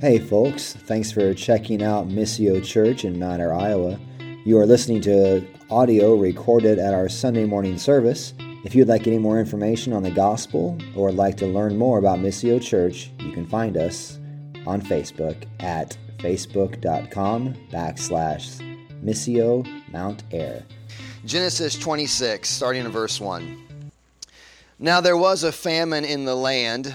Hey, folks. Thanks for checking out Missio Church in Mount Ayr, Iowa. You are listening to audio recorded at our Sunday morning service. If you'd like any more information on the gospel or like to learn more about Missio Church, you can find us on Facebook at facebook.com backslash Missio Mount Ayr. Genesis 26, starting in verse 1. Now there was a famine in the land,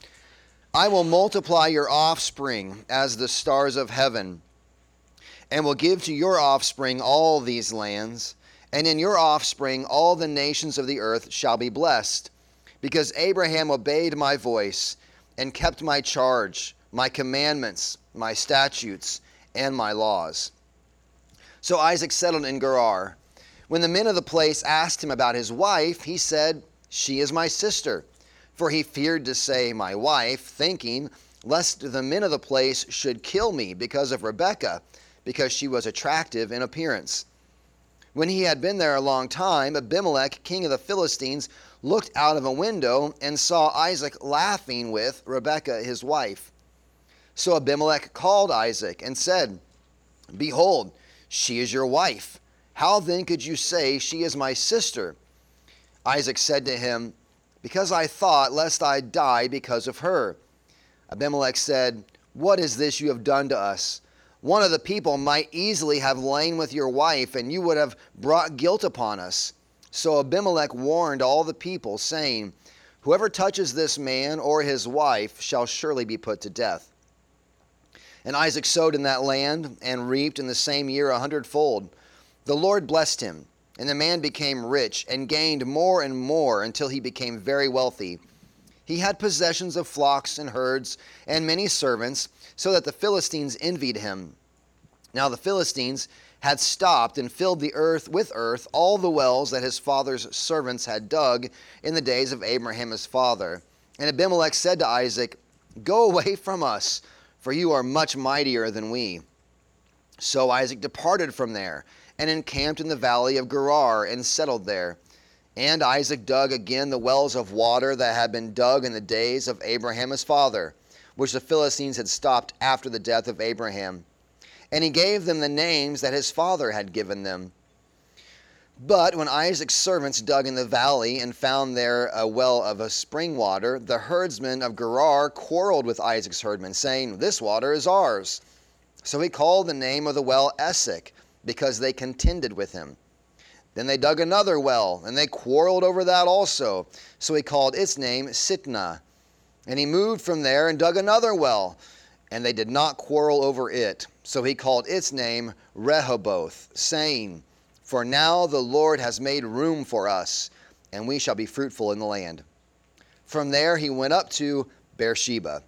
I will multiply your offspring as the stars of heaven, and will give to your offspring all these lands, and in your offspring all the nations of the earth shall be blessed, because Abraham obeyed my voice and kept my charge, my commandments, my statutes, and my laws. So Isaac settled in Gerar. When the men of the place asked him about his wife, he said, She is my sister. For he feared to say, My wife, thinking, lest the men of the place should kill me because of Rebekah, because she was attractive in appearance. When he had been there a long time, Abimelech, king of the Philistines, looked out of a window and saw Isaac laughing with Rebekah, his wife. So Abimelech called Isaac and said, Behold, she is your wife. How then could you say, She is my sister? Isaac said to him, Because I thought, lest I die because of her. Abimelech said, What is this you have done to us? One of the people might easily have lain with your wife, and you would have brought guilt upon us. So Abimelech warned all the people, saying, Whoever touches this man or his wife shall surely be put to death. And Isaac sowed in that land and reaped in the same year a hundredfold. The Lord blessed him, and the man became rich and gained more and more until he became very wealthy. He had possessions of flocks and herds and many servants, so that the Philistines envied him. Now the Philistines had stopped and filled the earth with earth all the wells that his father's servants had dug in the days of Abraham his father. And Abimelech said to Isaac, Go away from us, for you are much mightier than we. So Isaac departed from there and encamped in the valley of Gerar and settled there. And Isaac dug again the wells of water that had been dug in the days of Abraham his father, which the Philistines had stopped after the death of Abraham. And he gave them the names that his father had given them. But when Isaac's servants dug in the valley and found there a well of a spring water, the herdsmen of Gerar quarreled with Isaac's herdmen, saying, This water is ours. So he called the name of the well Esek because they contended with him. Then they dug another well, and they quarreled over that also. So he called its name Sitnah. And he moved from there and dug another well, and they did not quarrel over it. So he called its name Rehoboth, saying, For now the Lord has made room for us, and we shall be fruitful in the land. From there he went up to Beersheba.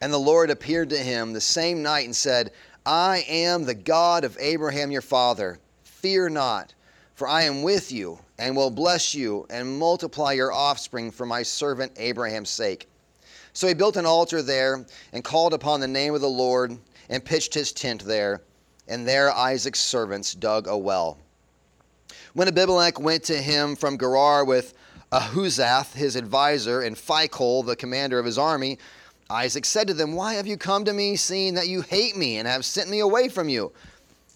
And the Lord appeared to him the same night and said, I am the God of Abraham your father. Fear not, for I am with you, and will bless you, and multiply your offspring for my servant Abraham's sake. So he built an altar there, and called upon the name of the Lord, and pitched his tent there. And there Isaac's servants dug a well. When Abimelech went to him from Gerar with Ahuzzath, his adviser, and Phicol, the commander of his army, Isaac said to them, Why have you come to me, seeing that you hate me and have sent me away from you?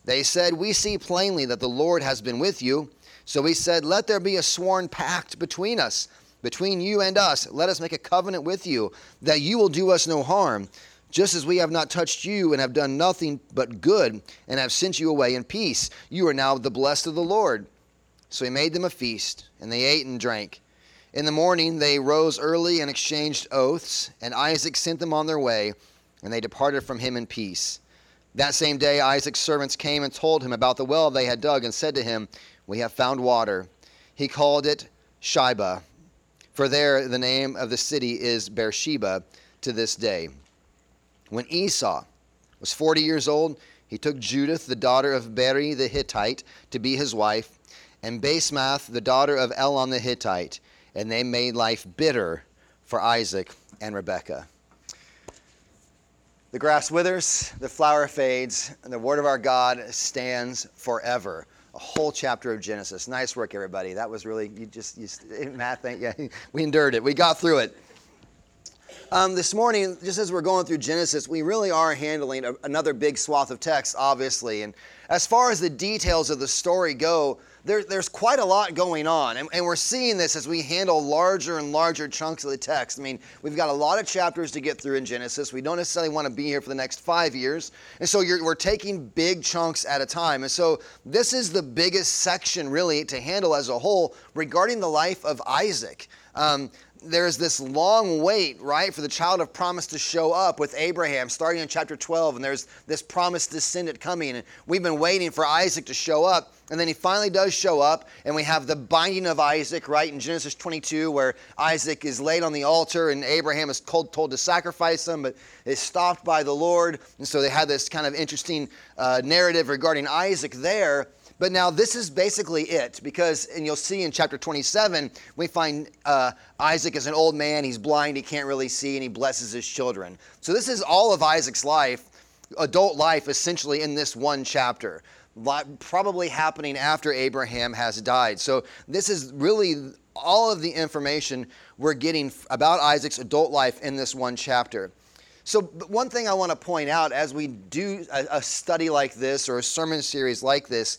They said, We see plainly that the Lord has been with you. So he said, Let there be a sworn pact between us, between you and us. Let us make a covenant with you, that you will do us no harm, just as we have not touched you and have done nothing but good, and have sent you away in peace. You are now the blessed of the Lord. So he made them a feast, and they ate and drank. In the morning they rose early and exchanged oaths, and Isaac sent them on their way, and they departed from him in peace. That same day Isaac's servants came and told him about the well they had dug, and said to him, We have found water. He called it Shibah, for there the name of the city is Beersheba to this day. When Esau was 40 years old, he took Judith, the daughter of Beeri the Hittite, to be his wife, and Basemath, the daughter of Elon the Hittite, and they made life bitter for Isaac and Rebekah. The grass withers, the flower fades, and the word of our God stands forever. A whole chapter of Genesis. Nice work, everybody. That was really, you just, you, Matt, thank, yeah, we endured it. We got through it. Um, this morning, just as we're going through Genesis, we really are handling a, another big swath of text, obviously. And as far as the details of the story go, there, there's quite a lot going on. And, and, we're seeing this as we handle larger and larger chunks of the text. I mean, we've got a lot of chapters to get through in Genesis. We don't necessarily want to be here for the next five years. And so we're taking big chunks at a time. And so this is the biggest section, really, to handle as a whole regarding the life of Isaac. Um, there's this long wait, right, for the child of promise to show up with Abraham, starting in chapter 12, and there's this promised descendant coming. And we've been waiting for Isaac to show up, and then he finally does show up, and we have the binding of Isaac, right, in Genesis 22, where Isaac is laid on the altar, and Abraham is told, told to sacrifice him, but is stopped by the Lord. And so they have this kind of interesting uh, narrative regarding Isaac there. But now this is basically it because, and you'll see in chapter 27, we find uh, Isaac is an old man, he's blind, he can't really see, and he blesses his children. So this is all of Isaac's life, adult life, essentially in this one chapter, probably happening after Abraham has died. So this is really all of the information we're getting about Isaac's adult life in this one chapter. So, one thing I want to point out as we do a, a study like this or a sermon series like this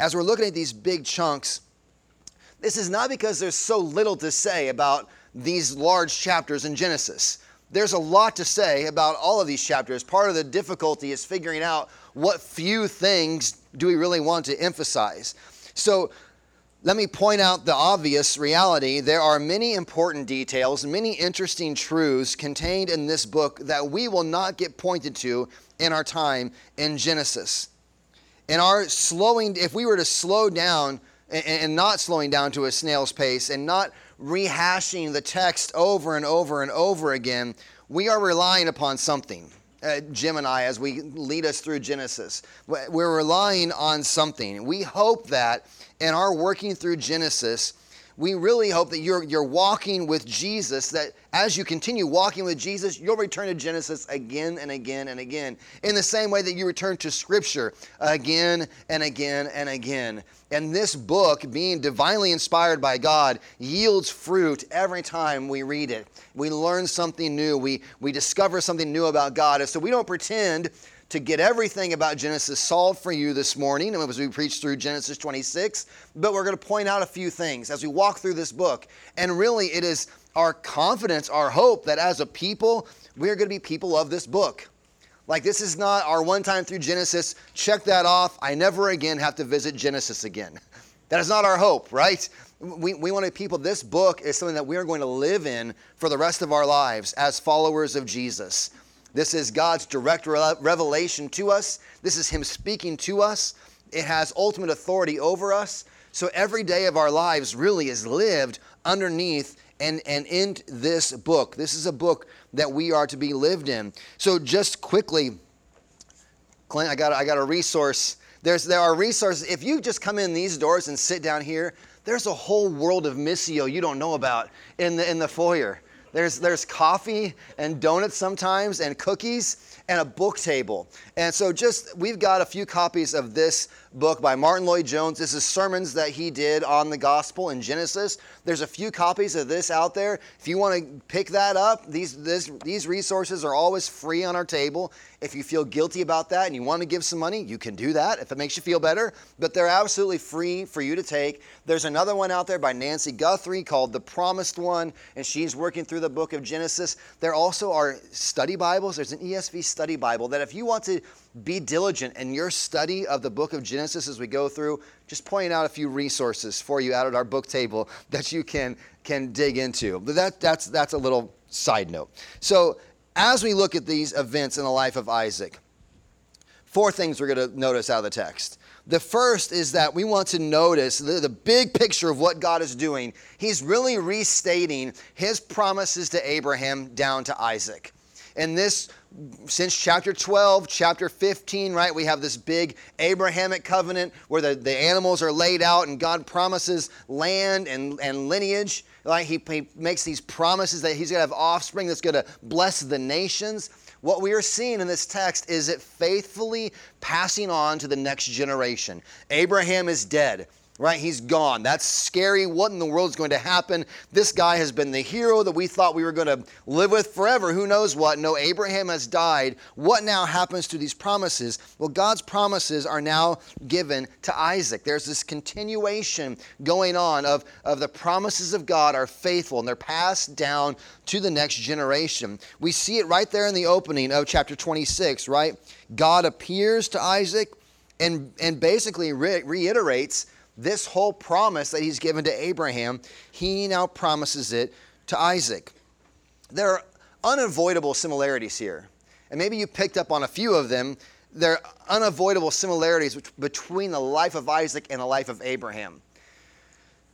as we're looking at these big chunks, this is not because there's so little to say about these large chapters in Genesis. There's a lot to say about all of these chapters. Part of the difficulty is figuring out what few things do we really want to emphasize. So, let me point out the obvious reality. There are many important details, many interesting truths contained in this book that we will not get pointed to in our time in Genesis and our slowing, if we were to slow down and not slowing down to a snail's pace and not rehashing the text over and over and over again, we are relying upon something. Uh, Jim and I, as we lead us through Genesis, we're relying on something. We hope that in our working through Genesis, we really hope that you're, you're walking with Jesus, that as you continue walking with Jesus, you'll return to Genesis again and again and again, in the same way that you return to Scripture again and again and again. And this book, being divinely inspired by God, yields fruit every time we read it. We learn something new, we, we discover something new about God. And so we don't pretend to get everything about Genesis solved for you this morning as we preach through Genesis 26, but we're going to point out a few things as we walk through this book. And really, it is our confidence, our hope that as a people, we are going to be people of this book. Like, this is not our one time through Genesis, check that off, I never again have to visit Genesis again. That is not our hope, right? We, we want to people, this book is something that we are going to live in for the rest of our lives as followers of Jesus. This is God's direct revelation to us. This is Him speaking to us. It has ultimate authority over us. So every day of our lives really is lived underneath and, and in this book. This is a book that we are to be lived in. So just quickly, Clint, I got, I got a resource. There's, there are resources. If you just come in these doors and sit down here, there's a whole world of missio you don't know about in the, in the foyer. There's, there's coffee and donuts sometimes and cookies and a book table. And so just we've got a few copies of this book by Martyn Lloyd-Jones. This is sermons that he did on the gospel in Genesis. There's a few copies of this out there. If you want to pick that up, these this, these resources are always free on our table. If you feel guilty about that and you want to give some money, you can do that if it makes you feel better, but they're absolutely free for you to take. There's another one out there by Nancy Guthrie called The Promised One, and she's working through the book of Genesis. There also are study Bibles. There's an ESV study Bible that if you want to be diligent in your study of the book of Genesis as we go through, just pointing out a few resources for you out at our book table that you can, can dig into. But that, that's, that's a little side note. So, as we look at these events in the life of Isaac, four things we're going to notice out of the text. The first is that we want to notice the, the, big picture of what God is doing. He's really restating his promises to Abraham down to Isaac. And this, since chapter 12, chapter 15, right, we have this big Abrahamic covenant where the, the animals are laid out and God promises land and, and lineage. Like he, he makes these promises that he's going to have offspring that's going to bless the nations. What we are seeing in this text is it faithfully passing on to the next generation. Abraham is dead right? He's gone. That's scary. What in the world is going to happen? This guy has been the hero that we thought we were going to live with forever. Who knows what? No, Abraham has died. What now happens to these promises? Well, God's promises are now given to Isaac. There's this continuation going on of, of the promises of God are faithful and they're passed down to the next generation. We see it right there in the opening of chapter 26, right? God appears to Isaac and, and basically re- reiterates this whole promise that he's given to Abraham, he now promises it to Isaac. There are unavoidable similarities here. And maybe you picked up on a few of them. There are unavoidable similarities between the life of Isaac and the life of Abraham.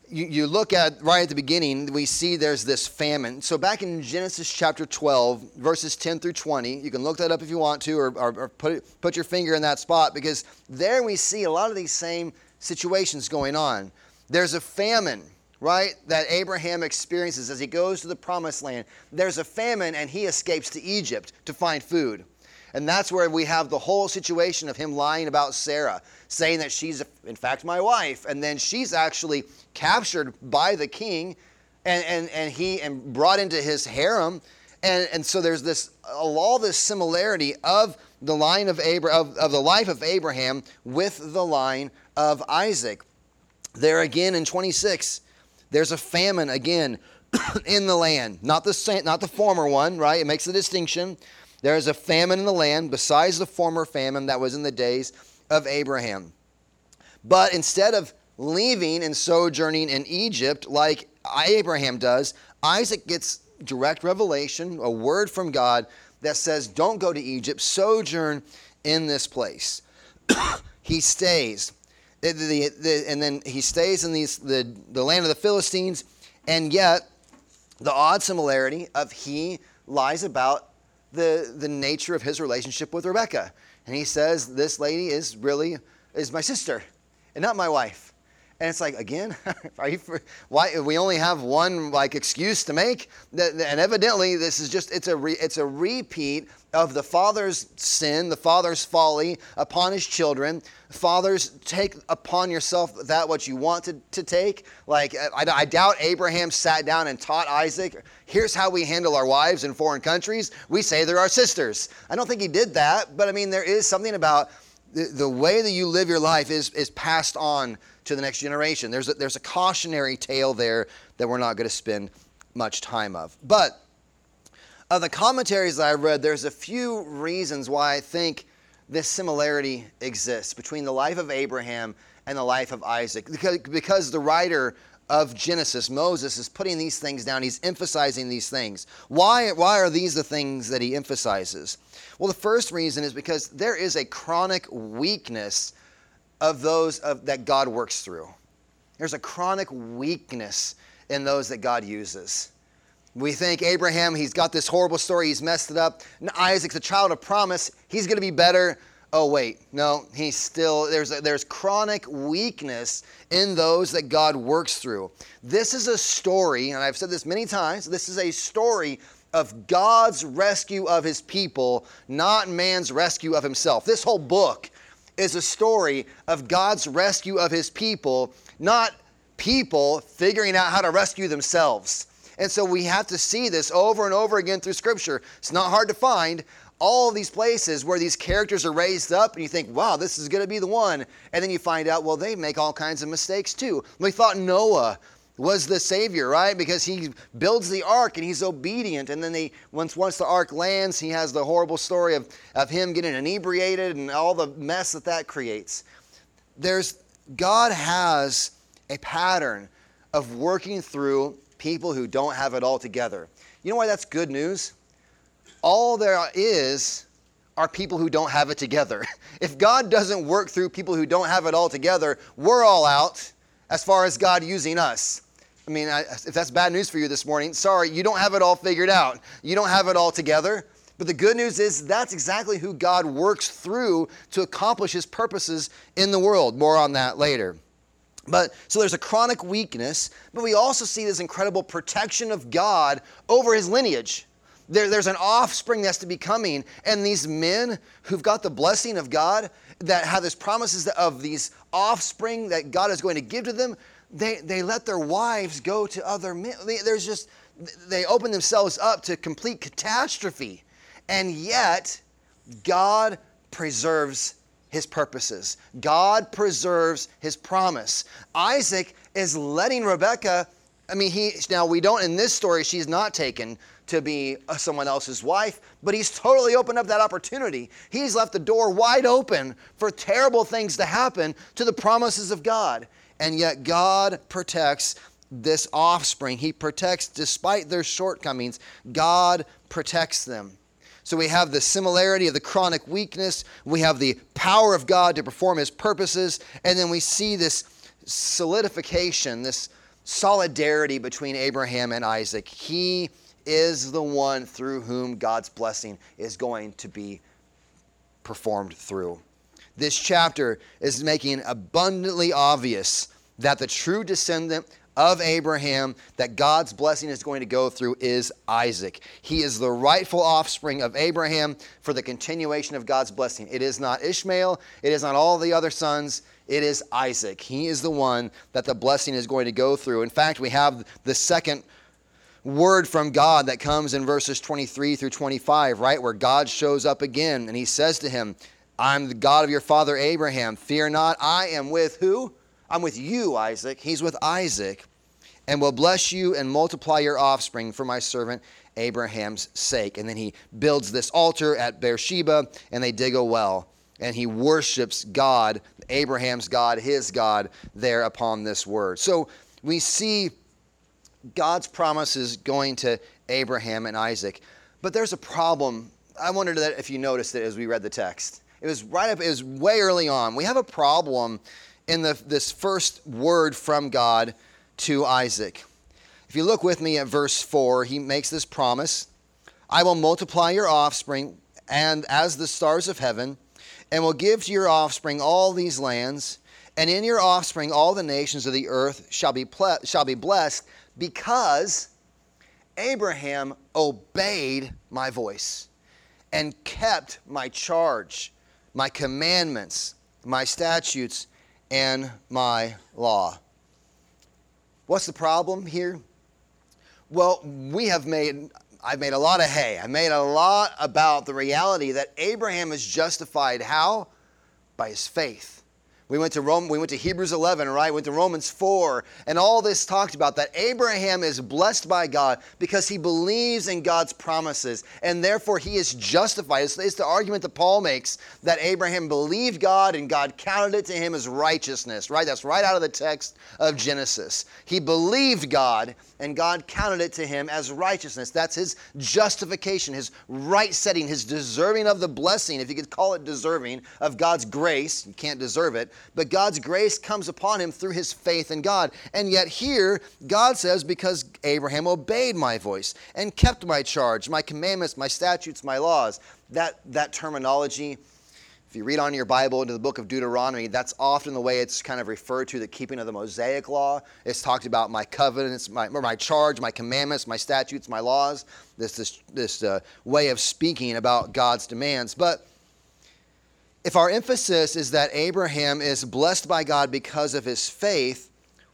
You, you look at right at the beginning, we see there's this famine. So, back in Genesis chapter 12, verses 10 through 20, you can look that up if you want to, or, or, or put, put your finger in that spot, because there we see a lot of these same situations going on. There's a famine, right, that Abraham experiences as he goes to the promised land. There's a famine, and he escapes to Egypt to find food. And that's where we have the whole situation of him lying about Sarah, saying that she's, in fact, my wife. And then she's actually captured by the king and, and, and he and brought into his harem. And, and so there's this all this similarity of the line of, Abra- of, of the life of Abraham with the line of Isaac. There again in 26, there's a famine again in the land. Not the, not the former one, right? It makes a distinction. There is a famine in the land besides the former famine that was in the days of Abraham. But instead of leaving and sojourning in Egypt like Abraham does, Isaac gets direct revelation, a word from God that says, Don't go to Egypt, sojourn in this place. he stays. The, the, the, and then he stays in these, the, the land of the Philistines, and yet the odd similarity of he lies about the, the nature of his relationship with Rebekah. And he says, This lady is really is my sister and not my wife. And it's like, again, are you for, why we only have one like excuse to make? And evidently, this is just it's a re, it's a repeat of the father's sin, the father's folly upon his children. Fathers, take upon yourself that what you want to, to take. Like I, I doubt Abraham sat down and taught Isaac. Here's how we handle our wives in foreign countries. We say they're our sisters. I don't think he did that, but I mean there is something about the, the way that you live your life is is passed on to the next generation. There's a, there's a cautionary tale there that we're not going to spend much time of. But of the commentaries that I read, there's a few reasons why I think this similarity exists between the life of Abraham and the life of Isaac. Because, because the writer of Genesis, Moses, is putting these things down. He's emphasizing these things. Why, why are these the things that he emphasizes? Well, the first reason is because there is a chronic weakness of those of, that God works through. There's a chronic weakness in those that God uses. We think Abraham, he's got this horrible story, he's messed it up. And Isaac's a child of promise, he's going to be better. Oh, wait, no, he's still, there's, a, there's chronic weakness in those that God works through. This is a story, and I've said this many times, this is a story of God's rescue of his people, not man's rescue of himself. This whole book is a story of God's rescue of his people, not people figuring out how to rescue themselves. And so we have to see this over and over again through Scripture. It's not hard to find all these places where these characters are raised up, and you think, wow, this is going to be the one. And then you find out, well, they make all kinds of mistakes too. We thought Noah was the savior, right? Because he builds the ark and he's obedient. And then once once the ark lands, he has the horrible story of, of him getting inebriated and all the mess that that creates. There's God has a pattern of working through people who don't have it all together. You know why that's good news? All there is are people who don't have it together. If God doesn't work through people who don't have it all together, we're all out as far as God using us. I mean, if that's bad news for you this morning, sorry, you don't have it all figured out. You don't have it all together. But the good news is that's exactly who God works through to accomplish his purposes in the world. More on that later. But so there's a chronic weakness, but we also see this incredible protection of God over his lineage. There, there's an offspring that's to be coming, and these men who've got the blessing of God, that have these promises of these offspring that God is going to give to them, they, they let their wives go to other men. There's just, they open themselves up to complete catastrophe. And yet, God preserves his purposes. God preserves his promise. Isaac is letting Rebekah, I mean, he, now we don't, in this story, she's not taken to be uh, someone else's wife, but he's totally opened up that opportunity. He's left the door wide open for terrible things to happen to the promises of God. And yet, God protects this offspring. He protects, despite their shortcomings, God protects them. So we have the similarity of the chronic weakness, we have the power of God to perform his purposes, and then we see this solidification, this solidarity between Abraham and Isaac. He is the one through whom God's blessing is going to be performed through. This chapter is making abundantly obvious that the true descendant of Abraham that God's blessing is going to go through is Isaac. He is the rightful offspring of Abraham for the continuation of God's blessing. It is not Ishmael, it is not all the other sons, it is Isaac. He is the one that the blessing is going to go through. In fact, we have the second word from God that comes in verses 23 through 25, right? Where God shows up again and he says to him, I'm the God of your father Abraham. Fear not, I am with who? I'm with you, Isaac. He's with Isaac, and will bless you and multiply your offspring for my servant Abraham's sake. And then he builds this altar at Beersheba, and they dig a well. And he worships God, Abraham's God, his God, there upon this word. So we see God's promises going to Abraham and Isaac. But there's a problem. I wondered that if you noticed it as we read the text. It was right up, it was way early on. We have a problem in the, this first word from God to Isaac. If you look with me at verse 4, he makes this promise I will multiply your offspring and as the stars of heaven, and will give to your offspring all these lands, and in your offspring all the nations of the earth shall be, ple- shall be blessed, because Abraham obeyed my voice and kept my charge, my commandments, my statutes, and my law. What's the problem here? Well, we have made, I've made a lot of hay. I made a lot about the reality that Abraham is justified how? By his faith. We went to Rome, we went to Hebrews 11, right? We went to Romans 4, and all this talked about that Abraham is blessed by God because he believes in God's promises, and therefore he is justified. It's, it's, the argument that Paul makes that Abraham believed God and God counted it to him as righteousness, right? That's right out of the text of Genesis. He believed God, and God counted it to him as righteousness. That's his justification, his right setting, his deserving of the blessing, if you could call it deserving, of God's grace. You can't deserve it but God's grace comes upon him through his faith in God. And yet here, God says, because Abraham obeyed my voice and kept my charge, my commandments, my statutes, my laws. That, that terminology, you read on your Bible into the book of Deuteronomy, that's often the way it's kind of referred to the keeping of the Mosaic law. It's talked about my covenants, my, my charge, my commandments, my statutes, my laws. This, this, this uh, way of speaking about God's demands. But if our emphasis is that Abraham is blessed by God because of his faith,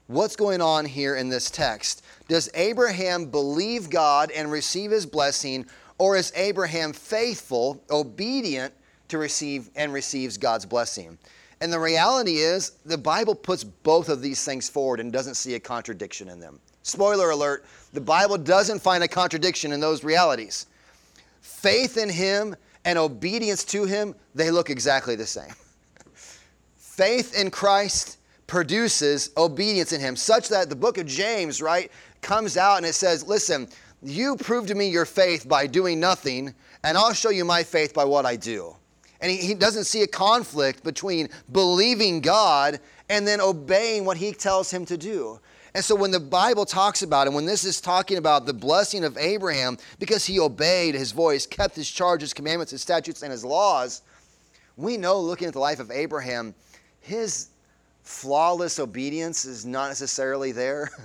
what's going on here in this text? Does Abraham believe God and receive his blessing, or is Abraham faithful, obedient to receive and receives God's blessing? And the reality is, the Bible puts both of these things forward and doesn't see a contradiction in them. Spoiler alert, the Bible doesn't find a contradiction in those realities. Faith in him and obedience to Him, they look exactly the same. Faith in Christ produces obedience in Him, such that the book of James, right, comes out and it says, Listen, you prove to me your faith by doing nothing, and I'll show you my faith by what I do. And he, he doesn't see a conflict between believing God and then obeying what He tells him to do. And so when the Bible talks about it, when this is talking about the blessing of Abraham, because he obeyed his voice, kept his charges, commandments, his statutes, and his laws, we know looking at the life of Abraham, his flawless obedience is not necessarily there.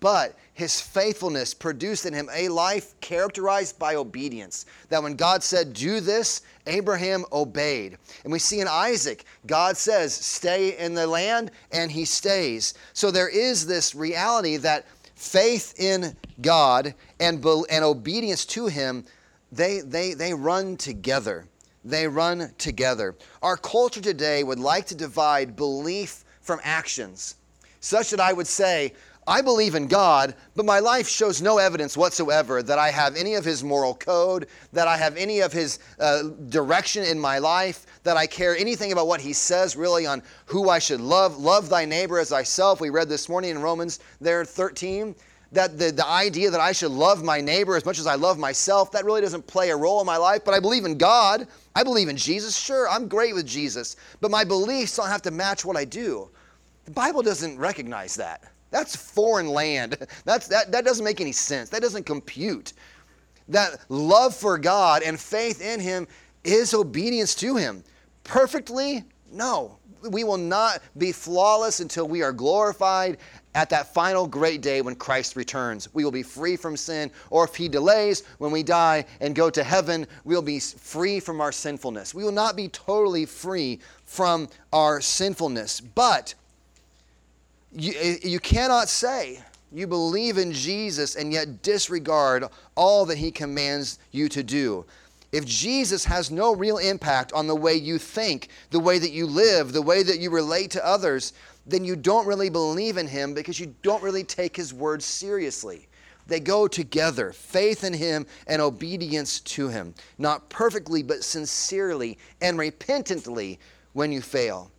But his faithfulness produced in him a life characterized by obedience. That when God said, Do this, Abraham obeyed. And we see in Isaac, God says, Stay in the land, and he stays. So there is this reality that faith in God and, and obedience to him, they, they, they run together. They run together. Our culture today would like to divide belief from actions, such that I would say, I believe in God, but my life shows no evidence whatsoever that I have any of His moral code, that I have any of His uh, direction in my life, that I care anything about what He says really on who I should love. Love thy neighbor as thyself. We read this morning in Romans there 13. That the, the idea that I should love my neighbor as much as I love myself, that really doesn't play a role in my life. But I believe in God. I believe in Jesus. Sure, I'm great with Jesus. But my beliefs don't have to match what I do. The Bible doesn't recognize that. That's foreign land. That's, that, that doesn't make any sense. That doesn't compute. That love for God and faith in Him is obedience to Him. Perfectly? No. We will not be flawless until we are glorified at that final great day when Christ returns. We will be free from sin, or if He delays, when we die and go to heaven, we'll be free from our sinfulness. We will not be totally free from our sinfulness. But you, eh, you cannot say you believe in Jesus and yet disregard all that he commands you to do. If Jesus has no real impact on the way you think, the way that you live, the way that you relate to others, then you don't really believe in him because you don't really take his words seriously. They go together faith in him and obedience to him, not perfectly, but sincerely and repentantly when you fail.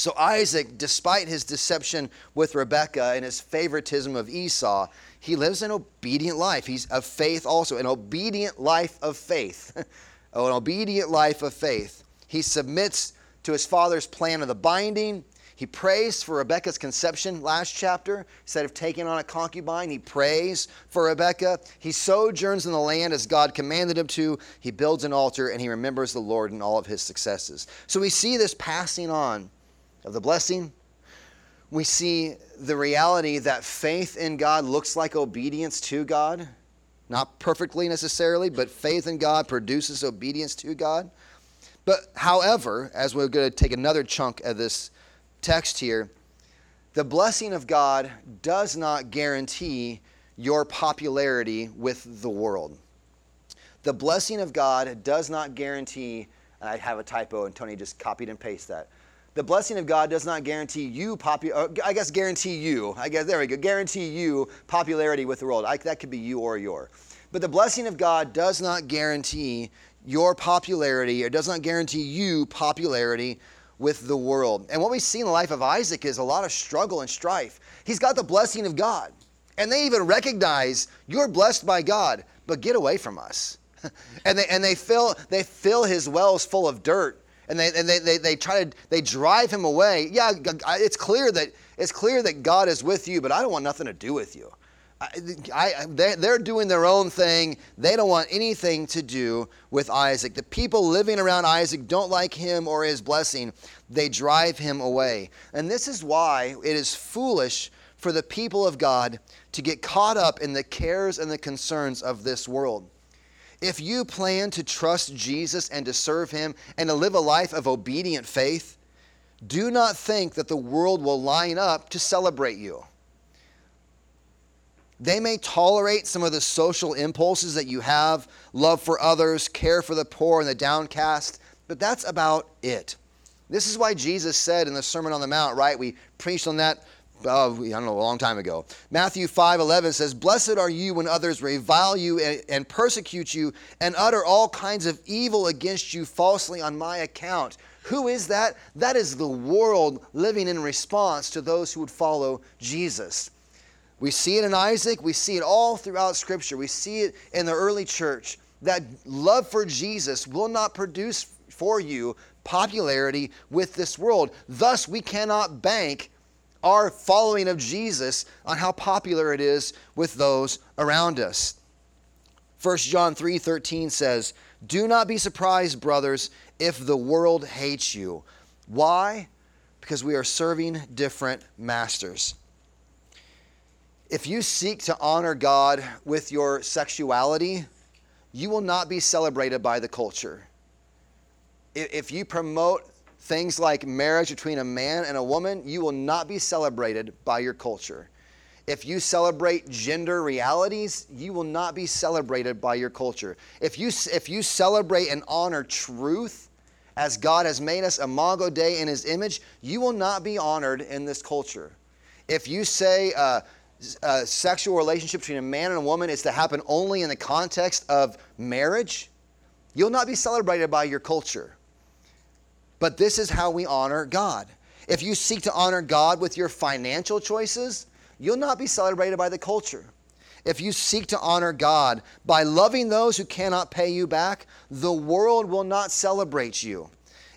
So Isaac, despite his deception with Rebekah and his favoritism of Esau, he lives an obedient life. He's of faith also, an obedient life of faith. oh, an obedient life of faith. He submits to his father's plan of the binding. He prays for Rebekah's conception last chapter. Instead of taking on a concubine, he prays for Rebekah. He sojourns in the land as God commanded him to. He builds an altar and he remembers the Lord in all of his successes. So we see this passing on of the blessing, we see the reality that faith in God looks like obedience to God. Not perfectly necessarily, but faith in God produces obedience to God. But however, as we're going to take another chunk of this text here, the blessing of God does not guarantee your popularity with the world. The blessing of God does not guarantee, I have a typo and Tony just copied and pasted that the blessing of God does not guarantee you popular. Uh, I guess guarantee you. I guess there we go. Guarantee you popularity with the world. I, that could be you or your. But the blessing of God does not guarantee your popularity, or does not guarantee you popularity with the world. And what we see in the life of Isaac is a lot of struggle and strife. He's got the blessing of God, and they even recognize you're blessed by God, but get away from us. and they and they fill they fill his wells full of dirt and they, and they, they, they try to they drive him away. Yeah, it's clear that it's clear that God is with you, but I don't want nothing to do with you. I, I, they're doing their own thing. They don't want anything to do with Isaac. The people living around Isaac don't like him or his blessing. They drive him away. And this is why it is foolish for the people of God to get caught up in the cares and the concerns of this world. If you plan to trust Jesus and to serve him and to live a life of obedient faith, do not think that the world will line up to celebrate you. They may tolerate some of the social impulses that you have love for others, care for the poor and the downcast, but that's about it. This is why Jesus said in the Sermon on the Mount, right? We preached on that oh, I don't know, a long time ago. Matthew 5 11 says, Blessed are you when others revile you and, and persecute you and utter all kinds of evil against you falsely on my account. Who is that? That is the world living in response to those who would follow Jesus. We see it in Isaac, we see it all throughout Scripture, we see it in the early church. That love for Jesus will not produce for you popularity with this world. Thus, we cannot bank our following of Jesus on how popular it is with those around us. 1 John 3:13 says, "Do not be surprised, brothers, if the world hates you." Why? Because we are serving different masters. If you seek to honor God with your sexuality, you will not be celebrated by the culture. If you promote things like marriage between a man and a woman, you will not be celebrated by your culture. If you celebrate gender realities, you will not be celebrated by your culture. If you, if you celebrate and honor truth, as God has made us imago Dei in his image, you will not be honored in this culture. If you say uh, a sexual relationship between a man and a woman is to happen only in the context of marriage, you'll not be celebrated by your culture. But this is how we honor God. If you seek to honor God with your financial choices, you'll not be celebrated by the culture. If you seek to honor God by loving those who cannot pay you back, the world will not celebrate you.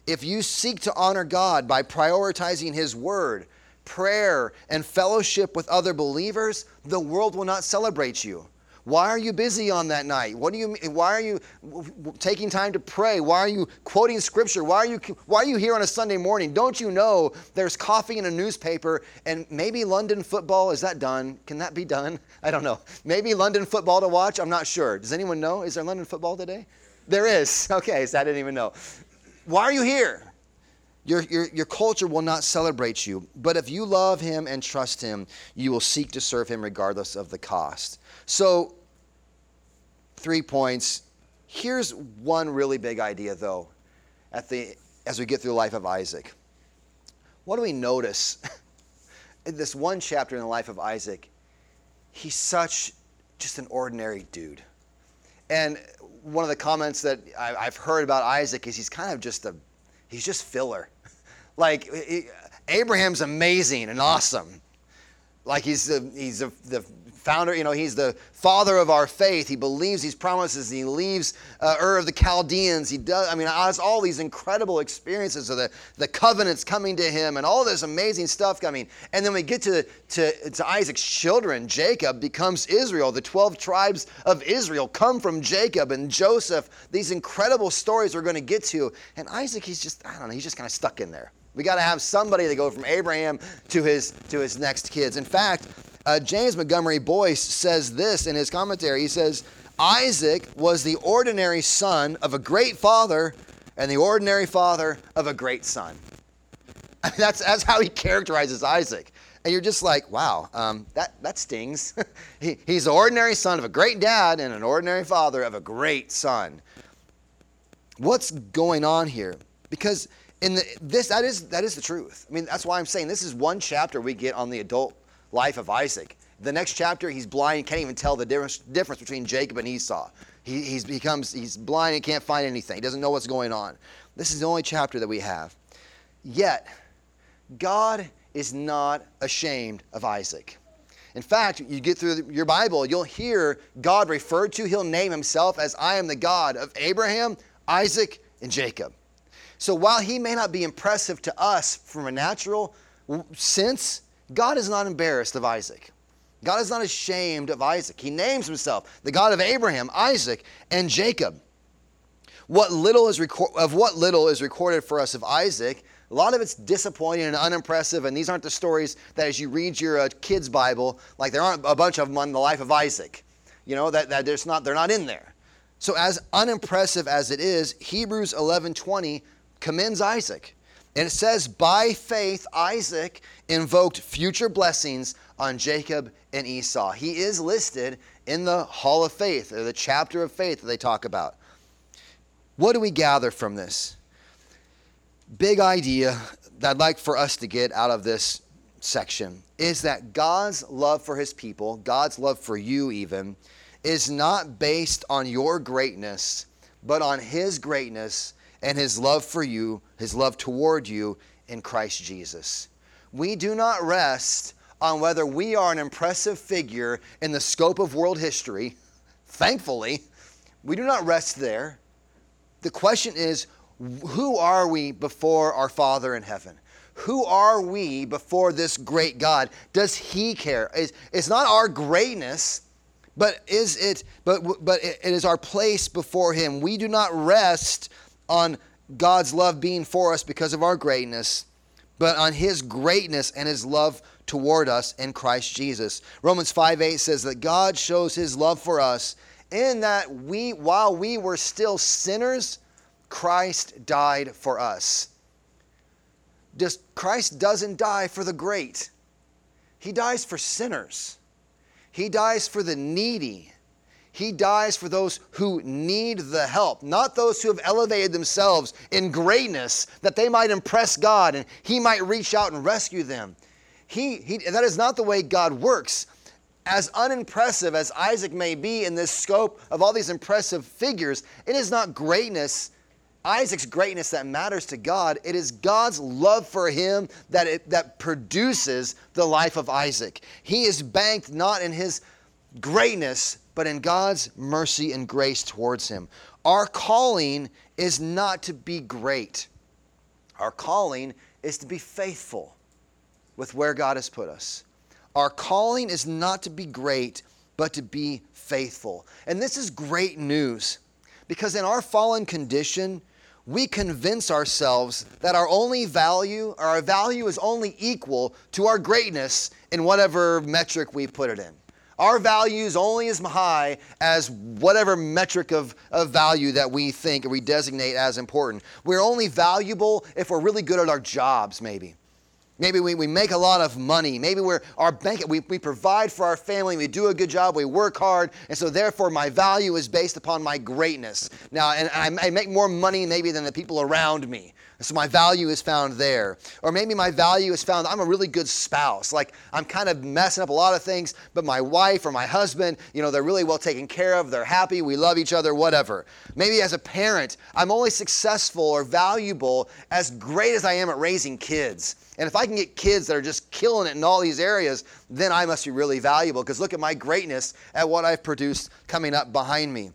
If you seek to honor God by prioritizing His Word, prayer, and fellowship with other believers, the world will not celebrate you. Why are you busy on that night? What do you why are you taking time to pray? Why are you quoting scripture? Why are you why are you here on a Sunday morning? Don't you know there's coffee in a newspaper and maybe London football is that done? Can that be done? I don't know. Maybe London football to watch? I'm not sure. Does anyone know? Is there London football today? There is. Okay, so I didn't even know. Why are you here? Your, your, your culture will not celebrate you. But if you love him and trust him, you will seek to serve him regardless of the cost. So, three points. Here's one really big idea, though, at the, as we get through the life of Isaac. What do we notice in this one chapter in the life of Isaac? He's such just an ordinary dude. And one of the comments that I've heard about Isaac is he's kind of just a, he's just filler. like, Abraham's amazing and awesome. Like he's the, he's the, the founder, you know, he's the father of our faith. He believes these promises. He leaves uh, Ur of the Chaldeans. He does, I mean, has all these incredible experiences of the, the covenants coming to him and all this amazing stuff coming. And then we get to, to, to Isaac's children. Jacob becomes Israel. The 12 tribes of Israel come from Jacob and Joseph. These incredible stories we're going to get to. And Isaac, he's just, I don't know, he's just kind of stuck in there. We got to have somebody to go from Abraham to his to his next kids. In fact, uh, James Montgomery Boice says this in his commentary. He says, Isaac was the ordinary son of a great father and the ordinary father of a great son. That's, that's how he characterizes Isaac. And you're just like, wow, um, that, that stings. he, he's the ordinary son of a great dad and an ordinary father of a great son. What's going on here? Because in the, this, that is, that is the truth. I mean, that's why I'm saying this is one chapter we get on the adult life of Isaac. The next chapter, he's blind, can't even tell the difference, difference between Jacob and Esau. He he's becomes he's blind and can't find anything. He doesn't know what's going on. This is the only chapter that we have. Yet, God is not ashamed of Isaac. In fact, you get through your Bible, you'll hear God referred to, he'll name himself as I am the God of Abraham, Isaac, and Jacob. So while he may not be impressive to us from a natural sense, God is not embarrassed of Isaac. God is not ashamed of Isaac. He names himself the God of Abraham, Isaac, and Jacob. What little is reco- of what little is recorded for us of Isaac, a lot of it's disappointing and unimpressive, and these aren't the stories that as you read your uh, kid's Bible, like there aren't a bunch of them on the life of Isaac. You know, that, that there's not, they're not in there. So as unimpressive as it is, Hebrews 11:20 commends Isaac. And it says, by faith, Isaac invoked future blessings on Jacob and Esau. He is listed in the Hall of Faith, or the chapter of faith that they talk about. What do we gather from this? Big idea that I'd like for us to get out of this section is that God's love for his people, God's love for you even, is not based on your greatness, but on his greatness and his love for you, his love toward you in Christ Jesus. We do not rest on whether we are an impressive figure in the scope of world history. Thankfully, we do not rest there. The question is, who are we before our Father in heaven? who are we before this great God? Does He care? It's, not our greatness, but is it? But but it is our place before Him. We do not rest on God's love being for us because of our greatness, but on His greatness and His love toward us in Christ Jesus. Romans 5 8 says that God shows His love for us in that we, while we were still sinners, Christ died for us. Just, Christ doesn't die for the great, He dies for sinners. He dies for the needy. He dies for those who need the help, not those who have elevated themselves in greatness that they might impress God and He might reach out and rescue them. He, he, that is not the way God works as unimpressive as Isaac may be in this scope of all these impressive figures, it is not greatness, Isaac's greatness that matters to God. It is God's love for him that, it, that produces the life of Isaac. He is banked not in his greatness, but in God's mercy and grace towards him. Our calling is not to be great, our calling is to be faithful with where God has put us. Our calling is not to be great, but to be faithful. And this is great news because in our fallen condition, we convince ourselves that our only value, our value is only equal to our greatness in whatever metric we put it in. Our value is only as high as whatever metric of, of value that we think or we designate as important. We're only valuable if we're really good at our jobs, maybe. Maybe we, we make a lot of money. Maybe we're our bank, we, we provide for our family, we do a good job, we work hard, and so therefore my value is based upon my greatness. Now, and I, I make more money maybe than the people around me. So my value is found there. Or maybe my value is found, I'm a really good spouse. Like I'm kind of messing up a lot of things, but my wife or my husband, you know, they're really well taken care of, they're happy, we love each other, whatever. Maybe as a parent, I'm only successful or valuable as great as I am at raising kids. And if I can get kids that are just killing it in all these areas, then I must be really valuable because look at my greatness at what I've produced coming up behind me.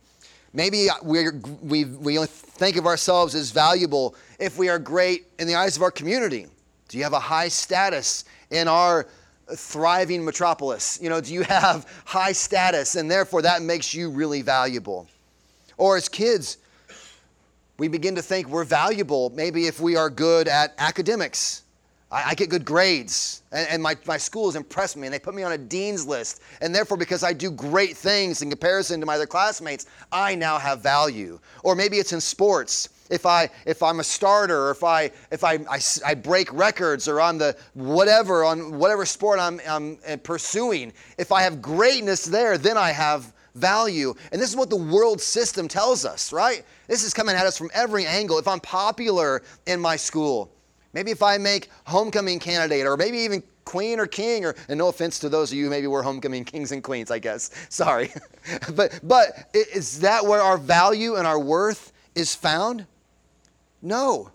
Maybe we we, we think of ourselves as valuable if we are great in the eyes of our community. Do you have a high status in our thriving metropolis? You know, do you have high status and therefore that makes you really valuable? Or as kids, we begin to think we're valuable maybe if we are good at academics I, I get good grades, and, and my, my schools impress me, and they put me on a dean's list. And therefore, because I do great things in comparison to my other classmates, I now have value. Or maybe it's in sports. If, I, if I'm a starter, or if, I, if I, I, I break records, or on the whatever, on whatever sport I'm, I'm uh, pursuing, if I have greatness there, then I have value. And this is what the world system tells us, right? This is coming at us from every angle. If I'm popular in my school, Maybe if I make homecoming candidate, or maybe even queen or king, or and no offense to those of you maybe were homecoming kings and queens, I guess. Sorry. but but is that where our value and our worth is found? No.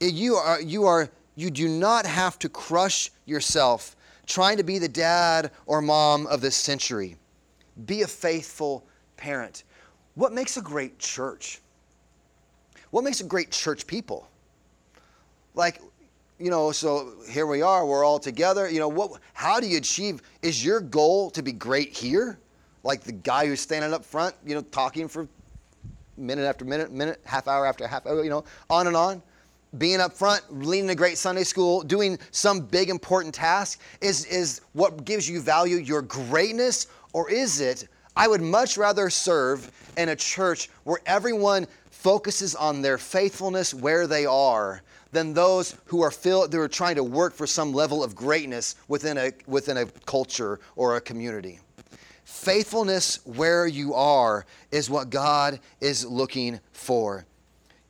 You are you are you do not have to crush yourself trying to be the dad or mom of this century. Be a faithful parent. What makes a great church? What makes a great church people? like you know so here we are we're all together you know what how do you achieve is your goal to be great here like the guy who's standing up front you know talking for minute after minute minute half hour after half hour you know on and on being up front leading a great sunday school doing some big important task is is what gives you value your greatness or is it i would much rather serve in a church where everyone focuses on their faithfulness where they are than those who are filled, who are trying to work for some level of greatness within a, within a culture or a community. Faithfulness where you are is what God is looking for.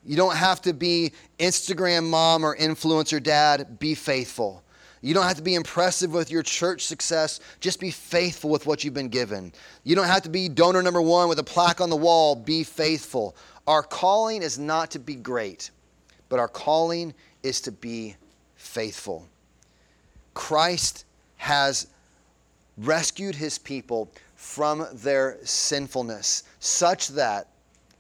You don't have to be Instagram mom or influencer dad. Be faithful. You don't have to be impressive with your church success. Just be faithful with what you've been given. You don't have to be donor number one with a plaque on the wall. Be faithful. Our calling is not to be great but our calling is to be faithful. Christ has rescued his people from their sinfulness such that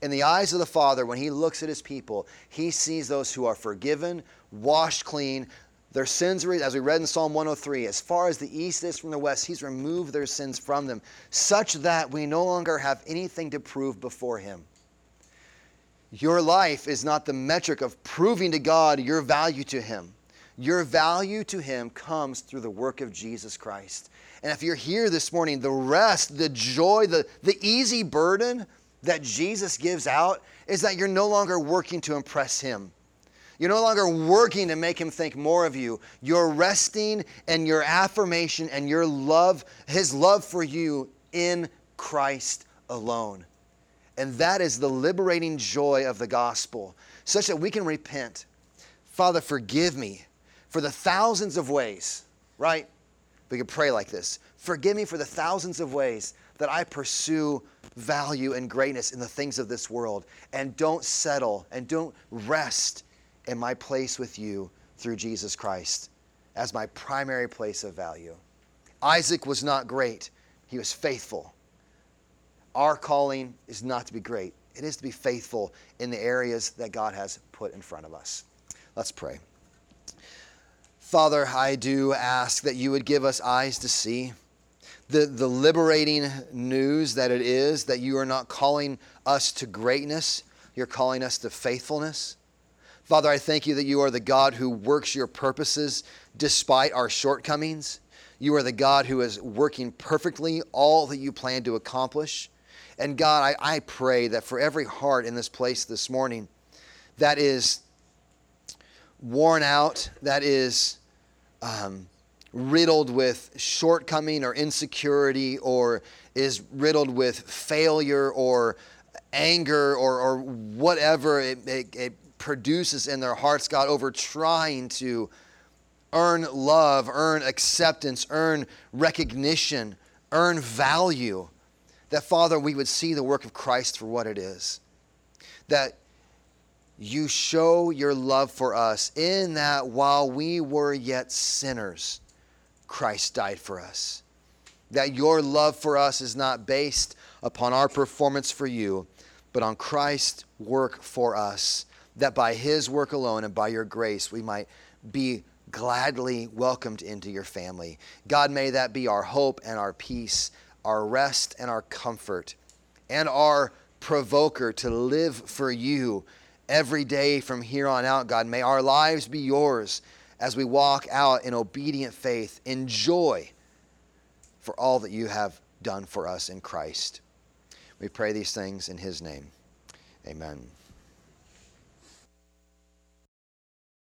In the eyes of the Father, when He looks at His people, He sees those who are forgiven, washed clean, their sins, as we read in Psalm 103, as far as the east is from the west, He's removed their sins from them, such that we no longer have anything to prove before Him. Your life is not the metric of proving to God your value to Him. Your value to Him comes through the work of Jesus Christ. And if you're here this morning, the rest, the joy, the, the easy burden that Jesus gives out is that you're no longer working to impress Him. You're no longer working to make him think more of you. You're resting and your affirmation and your love, his love for you in Christ alone. And that is the liberating joy of the gospel, such that we can repent. Father, forgive me for the thousands of ways, right? We could pray like this Forgive me for the thousands of ways that I pursue value and greatness in the things of this world and don't settle and don't rest in my place with you through Jesus Christ as my primary place of value. Isaac was not great, he was faithful. Our calling is not to be great, it is to be faithful in the areas that God has put in front of us. Let's pray. Father, I do ask that you would give us eyes to see the, the liberating news that it is that you are not calling us to greatness, you're calling us to faithfulness. Father, I thank you that you are the God who works your purposes despite our shortcomings. You are the God who is working perfectly all that you plan to accomplish. And God, I, I pray that for every heart in this place this morning that is worn out, that is um, riddled with shortcoming or insecurity, or is riddled with failure or anger or, or whatever it, it, it produces in their hearts, God, over trying to earn love, earn acceptance, earn recognition, earn value. That, Father, we would see the work of Christ for what it is. That you show your love for us in that while we were yet sinners, Christ died for us. That your love for us is not based upon our performance for you, but on Christ's work for us that by His work alone and by your grace we might be gladly welcomed into your family. God, may that be our hope and our peace, our rest and our comfort, and our provoker to live for you every day from here on out, God. May our lives be yours as we walk out in obedient faith, in joy for all that you have done for us in Christ. We pray these things in His name. Amen.